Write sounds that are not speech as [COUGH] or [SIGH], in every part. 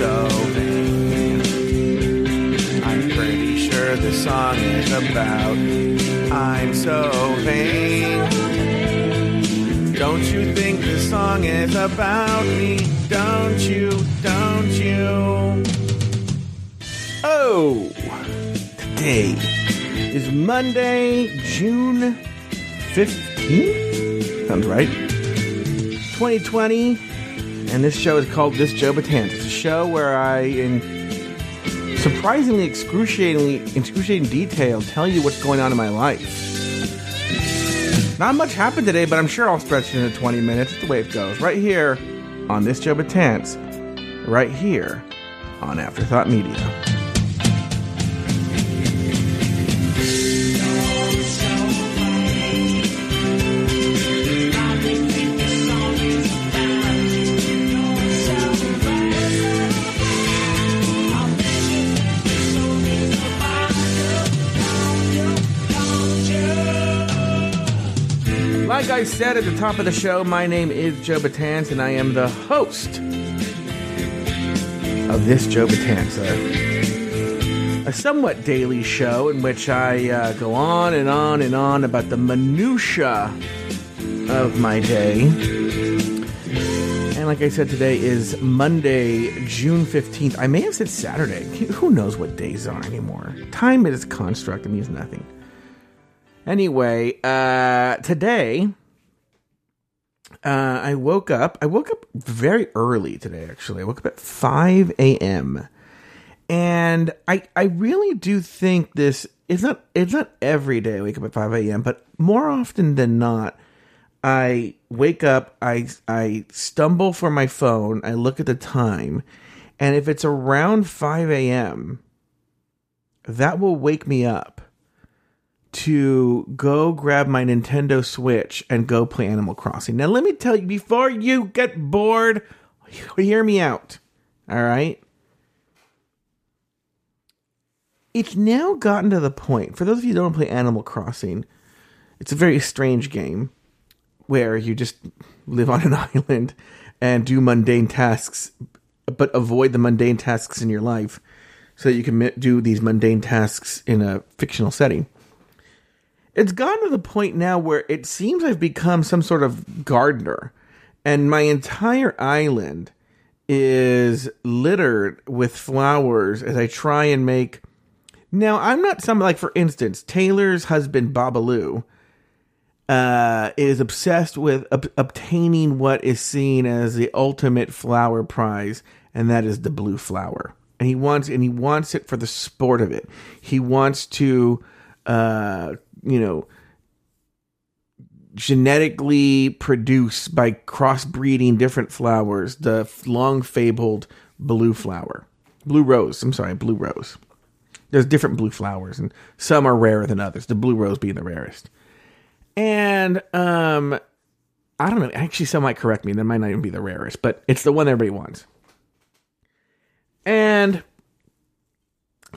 so vain. I'm pretty sure the song is about I'm so vain. Don't you think the song is about me? Don't you? Don't you? Oh, today is Monday, June 15th. Sounds right. 2020. And this show is called This Joe Betance. It's a show where I, in surprisingly excruciatingly excruciating detail, tell you what's going on in my life. Not much happened today, but I'm sure I'll stretch it into 20 minutes. It's the way it goes. Right here on This Joe Betance. Right here on Afterthought Media. I said at the top of the show, my name is Joe Betance, and I am the host of this Joe Betance, a, a somewhat daily show in which I uh, go on and on and on about the minutia of my day. And like I said, today is Monday, June 15th. I may have said Saturday. [LAUGHS] Who knows what days are anymore? Time is construct, it means nothing. Anyway, uh, today, uh, I woke up. I woke up very early today, actually. I woke up at 5 a.m. And I, I really do think this it's not it's not every day I wake up at 5 a.m., but more often than not, I wake up, I I stumble for my phone, I look at the time, and if it's around 5 a.m., that will wake me up to go grab my Nintendo Switch and go play Animal Crossing. Now, let me tell you, before you get bored, hear me out. All right? It's now gotten to the point, for those of you who don't play Animal Crossing, it's a very strange game where you just live on an [LAUGHS] island and do mundane tasks, but avoid the mundane tasks in your life so that you can do these mundane tasks in a fictional setting it's gotten to the point now where it seems I've become some sort of gardener, and my entire island is littered with flowers as I try and make. Now, I'm not some like, for instance, Taylor's husband Babalu uh, is obsessed with ob- obtaining what is seen as the ultimate flower prize, and that is the blue flower. And he wants, and he wants it for the sport of it. He wants to uh, you know, genetically produced by crossbreeding different flowers, the long fabled blue flower. Blue rose, I'm sorry, blue rose. There's different blue flowers, and some are rarer than others, the blue rose being the rarest. And um I don't know, actually some might correct me, that might not even be the rarest, but it's the one everybody wants. And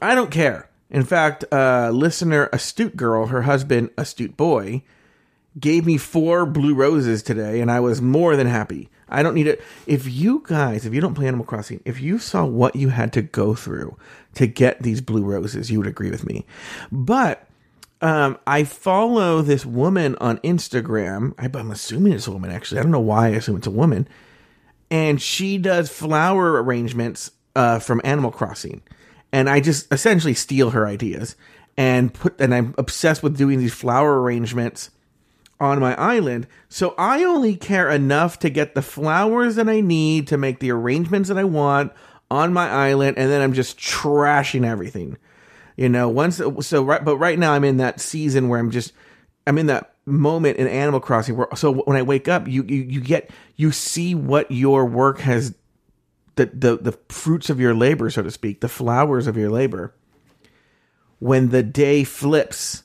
I don't care. In fact, uh, listener Astute Girl, her husband, Astute Boy, gave me four blue roses today, and I was more than happy. I don't need it. If you guys, if you don't play Animal Crossing, if you saw what you had to go through to get these blue roses, you would agree with me. But um, I follow this woman on Instagram. I, I'm assuming it's a woman, actually. I don't know why I assume it's a woman. And she does flower arrangements uh, from Animal Crossing and I just essentially steal her ideas and put and I'm obsessed with doing these flower arrangements on my island. So I only care enough to get the flowers that I need to make the arrangements that I want on my island and then I'm just trashing everything. You know, once so right but right now I'm in that season where I'm just I'm in that moment in Animal Crossing where so when I wake up you you, you get you see what your work has the, the the fruits of your labor, so to speak, the flowers of your labor. When the day flips,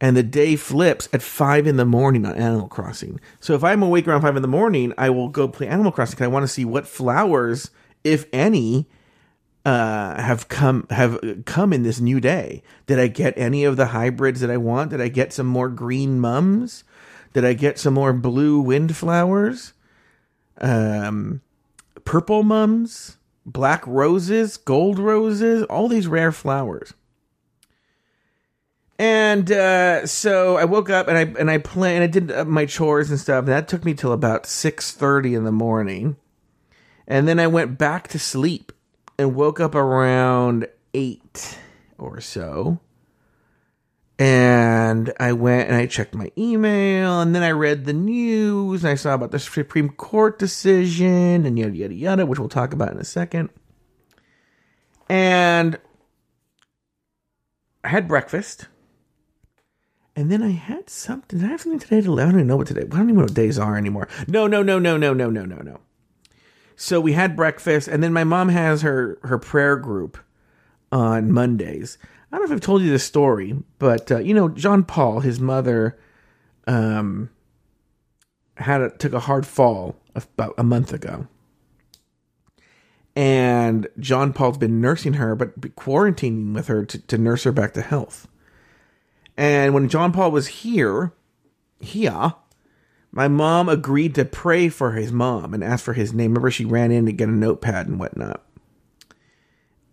and the day flips at five in the morning on Animal Crossing. So if I'm awake around five in the morning, I will go play Animal Crossing because I want to see what flowers, if any, uh, have come have come in this new day. Did I get any of the hybrids that I want? Did I get some more green mums? Did I get some more blue windflowers? Um, purple mums, black roses, gold roses, all these rare flowers. And uh, so I woke up and I and I planned and I did uh, my chores and stuff. And that took me till about six thirty in the morning, and then I went back to sleep and woke up around eight or so. And I went and I checked my email, and then I read the news, and I saw about the Supreme Court decision, and yada yada yada, which we'll talk about in a second. And I had breakfast and then I had something. Did I have something today to I don't even know what today. I don't even know what days are anymore. No, no, no, no, no, no, no, no, no. So we had breakfast, and then my mom has her her prayer group on Mondays. I don't know if I've told you this story, but uh, you know, John Paul, his mother, um, had a, took a hard fall about a month ago, and John Paul's been nursing her, but quarantining with her to, to nurse her back to health. And when John Paul was here, here, my mom agreed to pray for his mom and ask for his name. Remember, she ran in to get a notepad and whatnot.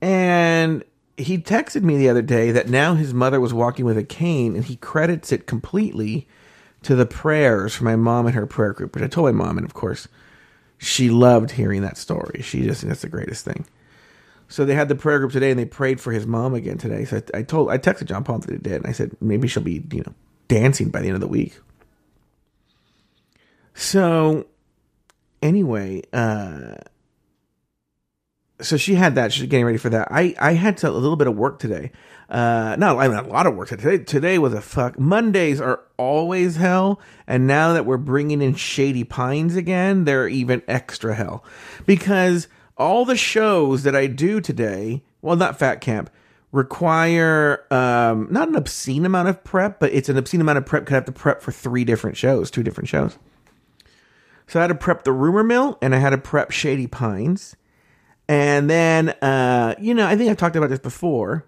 And he texted me the other day that now his mother was walking with a cane and he credits it completely to the prayers for my mom and her prayer group, which I told my mom, and of course, she loved hearing that story. She just that's the greatest thing. So they had the prayer group today, and they prayed for his mom again today. So I, I told, I texted John Paul that it did, and I said maybe she'll be, you know, dancing by the end of the week. So anyway, uh, so she had that. She's getting ready for that. I I had to, a little bit of work today. Uh, not I mean, a lot of work today. Today was a fuck. Mondays are always hell, and now that we're bringing in Shady Pines again, they're even extra hell because all the shows that I do today, well, not Fat Camp, require um, not an obscene amount of prep, but it's an obscene amount of prep because I have to prep for three different shows, two different shows. So I had to prep the rumor mill and I had to prep Shady Pines. And then, uh, you know, I think I've talked about this before,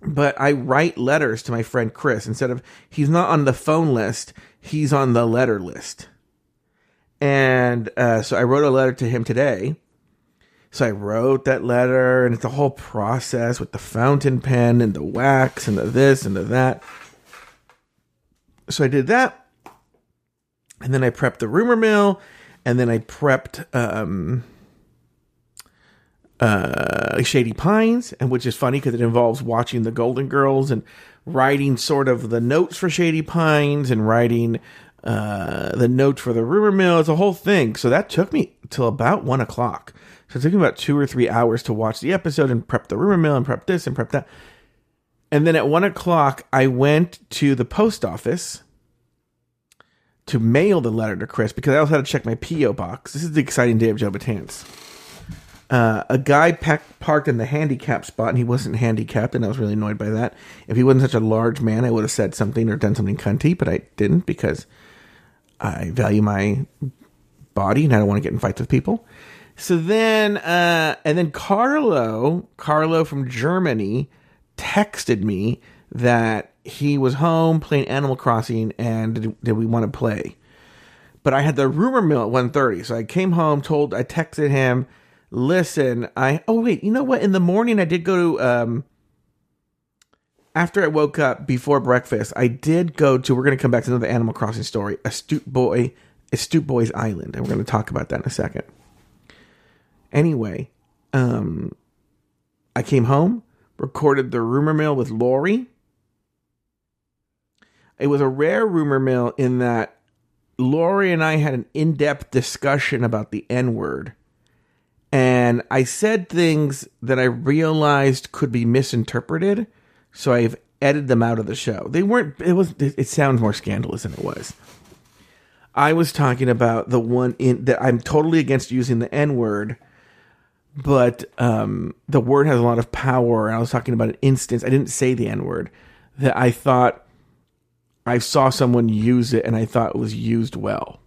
but I write letters to my friend Chris instead of he's not on the phone list, he's on the letter list. And uh, so I wrote a letter to him today. So I wrote that letter, and it's a whole process with the fountain pen and the wax and the this and the that. So I did that. And then I prepped the rumor mill, and then I prepped um, uh, Shady Pines, and which is funny because it involves watching the Golden Girls and writing sort of the notes for Shady Pines and writing uh, the notes for the rumor mill. It's a whole thing. So that took me till about one o'clock. So it took me about two or three hours to watch the episode and prep the rumor mill and prep this and prep that. And then at one o'clock, I went to the post office to mail the letter to Chris because I also had to check my P.O. box. This is the exciting day of Joe Betance. Uh, a guy parked in the handicap spot and he wasn't handicapped, and I was really annoyed by that. If he wasn't such a large man, I would have said something or done something cunty, but I didn't because I value my body and I don't want to get in fights with people. So then, uh, and then Carlo, Carlo from Germany, texted me that he was home playing Animal Crossing and did, did we want to play? But I had the rumor mill at 1.30, so I came home, told, I texted him, listen, I, oh wait, you know what? In the morning I did go to, um, after I woke up before breakfast, I did go to. We're to come back to another Animal Crossing story. Astute Boy, Astute Boy's Island, and we're to talk about that in a second. Anyway, um, I came home, recorded the rumor mill with Lori. It was a rare rumor mill in that Lori and I had an in depth discussion about the N word. And I said things that I realized could be misinterpreted so I've edited them out of the show. They weren't. It was. It sounds more scandalous than it was. I was talking about the one in that I'm totally against using the N word, but um, the word has a lot of power. And I was talking about an instance. I didn't say the N word that I thought I saw someone use it and I thought it was used well.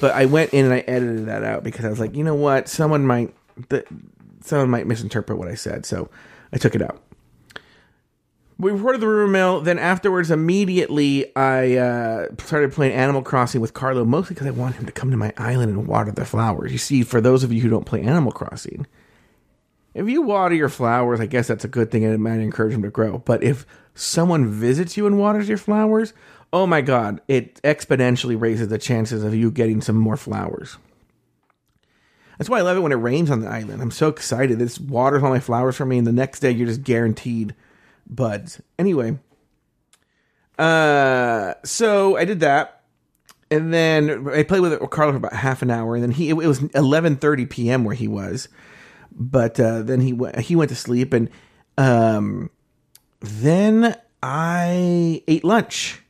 But I went in and I edited that out because I was like, you know what, someone might, someone might misinterpret what I said, so I took it out. we recorded the rumor mill. Then afterwards, immediately, I uh, started playing Animal Crossing with Carlo, mostly because I want him to come to my island and water the flowers. You see, for those of you who don't play Animal Crossing, if you water your flowers, I guess that's a good thing and it might encourage them to grow. But if someone visits you and waters your flowers, oh my God, it exponentially raises the chances of you getting some more flowers. That's why I love it when it rains on the island. I'm so excited. This waters all my flowers for me, and the next day you're just guaranteed buds. Anyway, uh, so I did that, and then I played with Carlo for about half an hour, and then he it was 11:30 p.m. where he was, but uh, then he went he went to sleep, and um, then I ate lunch.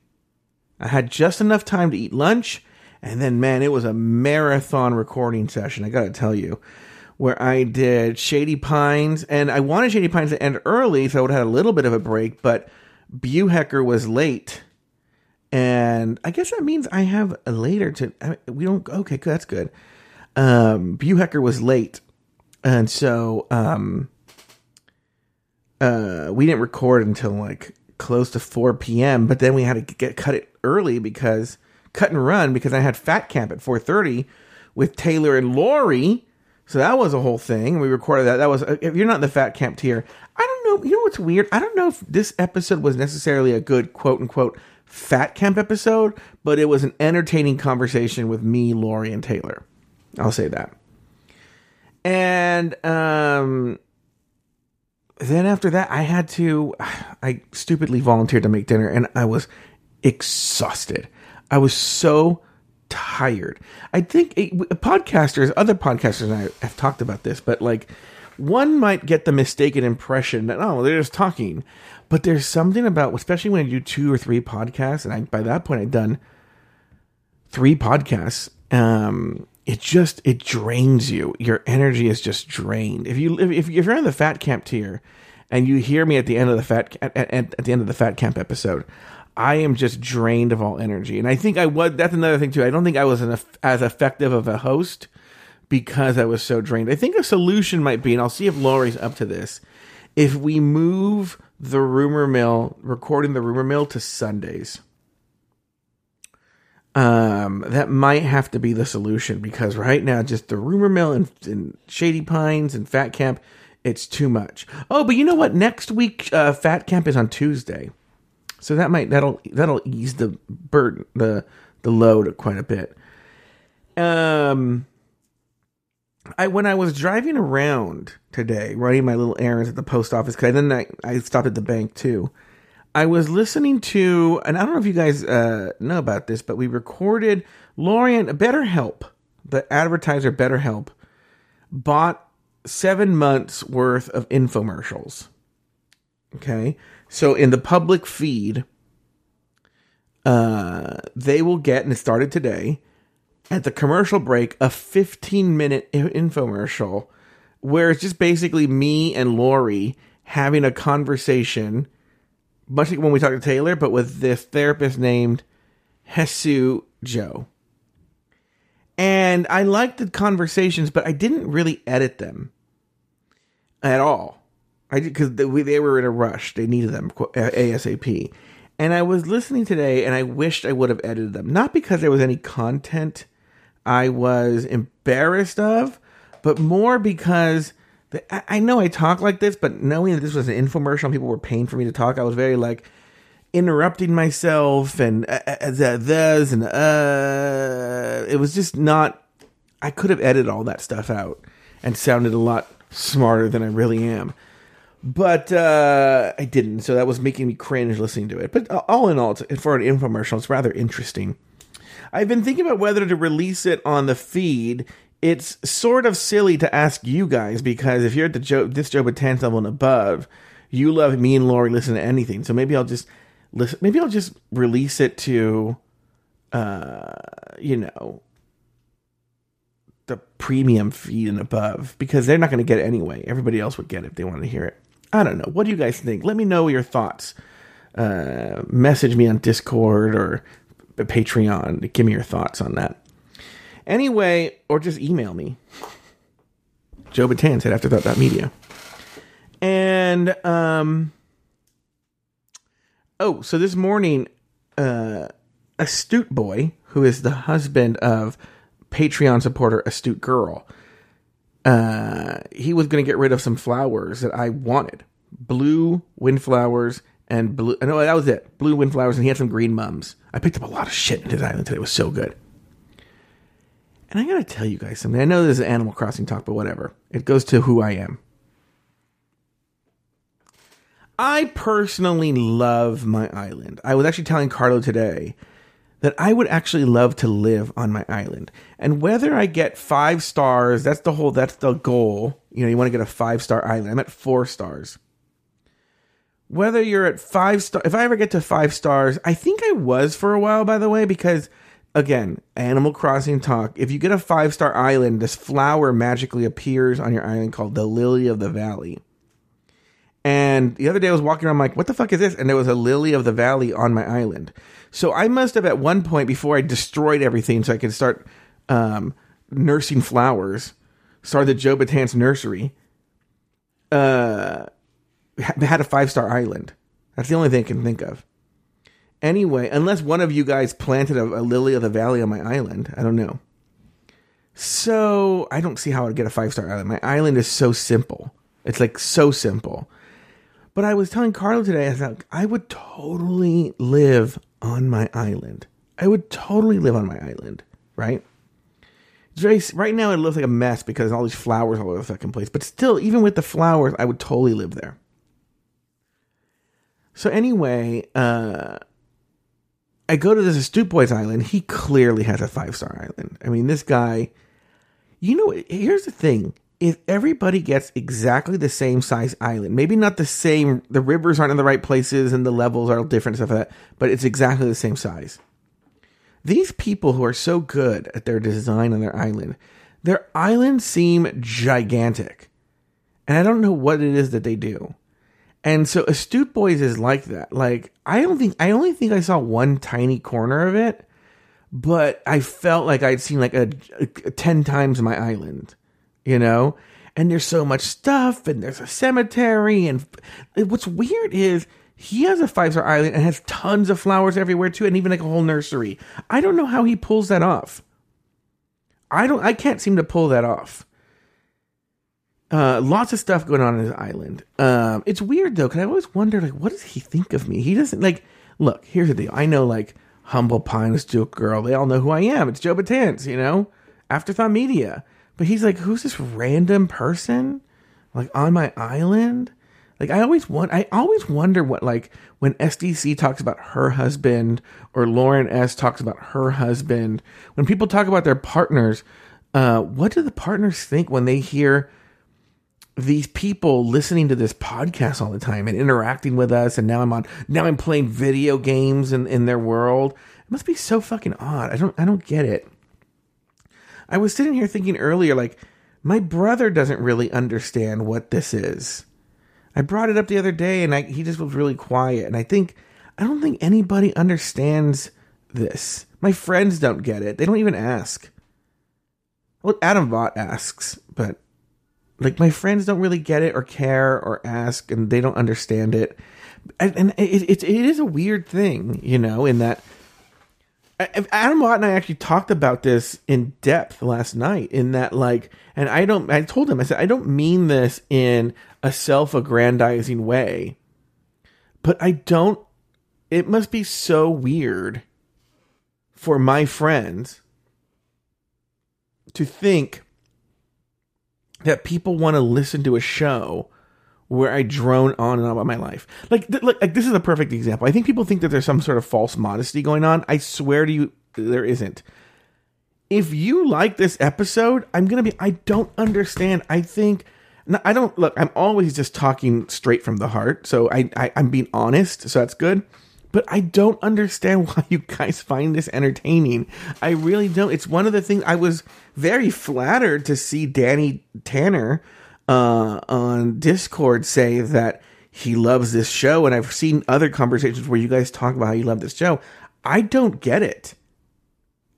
I had just enough time to eat lunch and then, man, it was a marathon recording session, I gotta tell you, where I did Shady Pines, and I wanted Shady Pines to end early, so I would have had a little bit of a break, but Buhecker was late. And I guess that means I have a later to. I mean, we don't. Okay, that's good. Um, Buhecker was late, and so um, uh, we didn't record until like close to 4 p.m. But then we had to get cut it early because cut and run because I had Fat Camp at 4:30 with Taylor and Lori. So that was a whole thing. We recorded that. That was if you're not in the Fat Camp tier, I don't know. You know what's weird? I don't know if this episode was necessarily a good quote unquote Fat Camp episode, but it was an entertaining conversation with me, Lori, and Taylor. I'll say that. And um then after that, I had to, I stupidly volunteered to make dinner and I was exhausted. I was so tired. I think it, podcasters, other podcasters, and I have talked about this, but like one might get the mistaken impression that oh, they're just talking. But there's something about, especially when I do two or three podcasts, and I, by that point I'd done three podcasts. Um, it just it drains you. Your energy is just drained. If you if, if you're in the fat camp tier, and you hear me at the end of the fat at, at, at the end of the fat camp episode, I am just drained of all energy. And I think I was, that's another thing too. I don't think I was an, as effective of a host because I was so drained. I think a solution might be, and I'll see if Lori's up to this, if we move the rumor mill, recording the rumor mill to Sundays. Um, that might have to be the solution because right now, just the rumor mill and, and Shady Pines and Fat Camp, it's too much. Oh, but you know what? Next week, uh, Fat Camp is on Tuesday. So that might that'll that'll ease the burden the the load quite a bit. Um I when I was driving around today, running my little errands at the post office, because then I, I stopped at the bank too. I was listening to, and I don't know if you guys uh, know about this, but we recorded Lorian BetterHelp, the advertiser BetterHelp, bought seven months worth of infomercials. Okay, so in the public feed, uh, they will get, and it started today, at the commercial break, a 15 minute infomercial where it's just basically me and Lori having a conversation, much like when we talked to Taylor, but with this therapist named Hesu Joe. And I liked the conversations, but I didn't really edit them at all. I because they, they were in a rush. They needed them ASAP. And I was listening today and I wished I would have edited them. Not because there was any content I was embarrassed of, but more because the, I know I talk like this, but knowing that this was an infomercial and people were paying for me to talk, I was very like interrupting myself and uh, uh, uh this and uh, it was just not. I could have edited all that stuff out and sounded a lot smarter than I really am but uh, I didn't. So that was making me cringe listening to it. But all in all, for an infomercial, it's rather interesting. I've been thinking about whether to release it on the feed. It's sort of silly to ask you guys because if you're at the Joe, this job, Joe Betance level and above, you love me and Lori listen to anything. So maybe I'll just listen. Maybe I'll just release it to, uh, you know, the premium feed and above because they're not going to get it anyway. Everybody else would get it if they wanted to hear it. I don't know. What do you guys think? Let me know your thoughts. Uh, message me on Discord or Patreon. Give me your thoughts on that. Anyway, or just email me. Joe Betance at afterthought.media. And um, Oh, so this morning, uh, Astute Boy, who is the husband of Patreon supporter Astute Girl, uh, he was going to get rid of some flowers that I wanted blue windflowers and blue. No, that was it. Blue windflowers, and he had some green mums. I picked up a lot of shit in his island today. It was so good. And I got to tell you guys something. I know this is Animal Crossing talk, but whatever. It goes to who I am. I personally love my island. I was actually telling Carlo today that I would actually love to live on my island. And whether I get five stars, that's the whole, that's the goal. You know, you want to get a five star island. I'm at four stars. Whether you're at five star, if I ever get to five stars, I think I was for a while, by the way, because again, Animal Crossing talk. If you get a five star island, this flower magically appears on your island called the Lily of the Valley. And the other day I was walking around, I'm like, what the fuck is this? And there was a lily of the valley on my island. So I must have at one point before I destroyed everything so I could start um, nursing flowers, started the Joe Betance nursery, uh, had a five star island. That's the only thing I can think of. Anyway, unless one of you guys planted a, a lily of the valley on my island, I don't know. So I don't see how I'd get a five star island. My island is so simple. It's like so simple. But I was telling Carlo today, I thought I would totally live on my island. I would totally live on my island, right? Very right now. It looks like a mess because all these flowers all over the fucking place. But still, even with the flowers, I would totally live there. So anyway, uh, I go to this Astute Boys Island. He clearly has a five star island. I mean, this guy. You know, here's the thing if everybody gets exactly the same size island, maybe not the same, the rivers aren't in the right places and the levels are different stuff like that, but it's exactly the same size. These people who are so good at their design on their island, their islands seem gigantic. And I don't know what it is that they do. And so Astute Boys is like that. Like, I don't think, I only think I saw one tiny corner of it, but I felt like I'd seen like a, a, a 10 times my island you know? And there's so much stuff, and there's a cemetery, and what's weird is he has a five star island and has tons of flowers everywhere too, and even like a whole nursery. I don't know how he pulls that off. I don't. I can't seem to pull that off. Uh, lots of stuff going on in his island. Um, it's weird though, because I always wonder, like, what does he think of me? He doesn't like. Look, here's the deal. I know, like, humble pines, joke girl. They all know who I am. It's Joe Betance, you know, Afterthought Media. But he's like, who's this random person? Like on my island? Like I always want I always wonder what like when SDC talks about her husband or Lauren S talks about her husband, when people talk about their partners, uh, what do the partners think when they hear these people listening to this podcast all the time and interacting with us and now I'm on now I'm playing video games in, in their world. It must be so fucking odd. I don't I don't get it. I was sitting here thinking earlier, like, my brother doesn't really understand what this is. I brought it up the other day and I, he just was really quiet. And I think, I don't think anybody understands this. My friends don't get it. They don't even ask. Well, Adam Vaught asks, but like my friends don't really get it or care or ask and they don't understand it. And, it, it, it is a weird thing, you know, in that Adam Watt and I actually talked about this in depth last night. In that, like, and I don't. I told him I said I don't mean this in a self-aggrandizing way, but I don't. It must be so weird for my friends to think that people want to listen to a show where I drone on and on about my life. Like, th- like, this is a perfect example. I think people think that there's some sort of false modesty going on. I swear to you, there isn't. If you like this episode, I'm gonna be. I don't understand. I think. I don't look. I'm always just talking straight from the heart, so I, I I'm being honest. So that's good. But I don't understand [LAUGHS] why you guys find this entertaining. I really don't. It's one of the things I was very flattered to see Danny Tanner uh, on Discord say that he loves this show, and I've seen other conversations where you guys talk about how you love this show. I don't get it.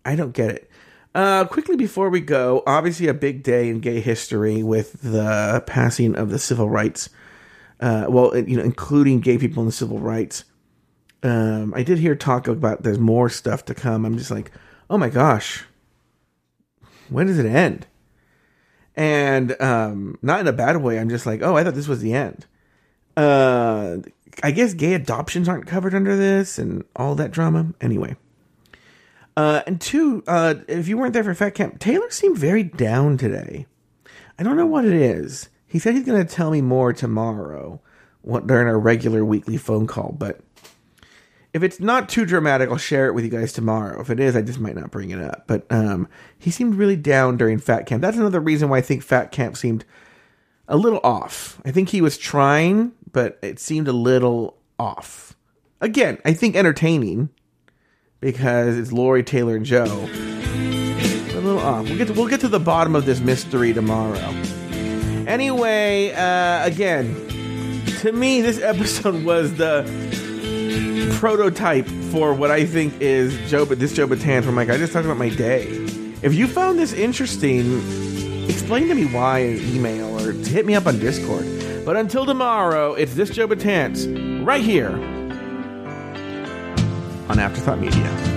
I don't get it. Uh, quickly before we go, obviously a big day in gay history with the passing of the civil rights. Uh, well, you know, including gay people in the civil rights Um, I did hear talk about there's more stuff to come. I'm just like, oh my gosh, when does it end? And um, not in a bad way. I'm just like, oh, I thought this was the end. Uh, I guess gay adoptions aren't covered under this and all that drama. Anyway. Uh, and two, uh, if you weren't there for Fat Camp, Taylor seemed very down today. I don't know what it is. He said he's going to tell me more tomorrow what, during our regular weekly phone call, but if it's not too dramatic, I'll share it with you guys tomorrow. If it is, I just might not bring it up. But um, he seemed really down during Fat Camp. That's another reason why I think Fat Camp seemed a little off. I think he was trying, but it seemed a little off. Again, I think entertaining because it's Lori, Taylor, and Joe. A little off. We'll get to, we'll get to the bottom of this mystery tomorrow. Anyway, uh, again, to me, this episode [LAUGHS] was the prototype for what I think is Joe, this Joe Betance from Mike. I just talked about my day. If you found this interesting, explain to me why email or hit me up on Discord. But until tomorrow, it's this Joe Betance right here on Afterthought Media.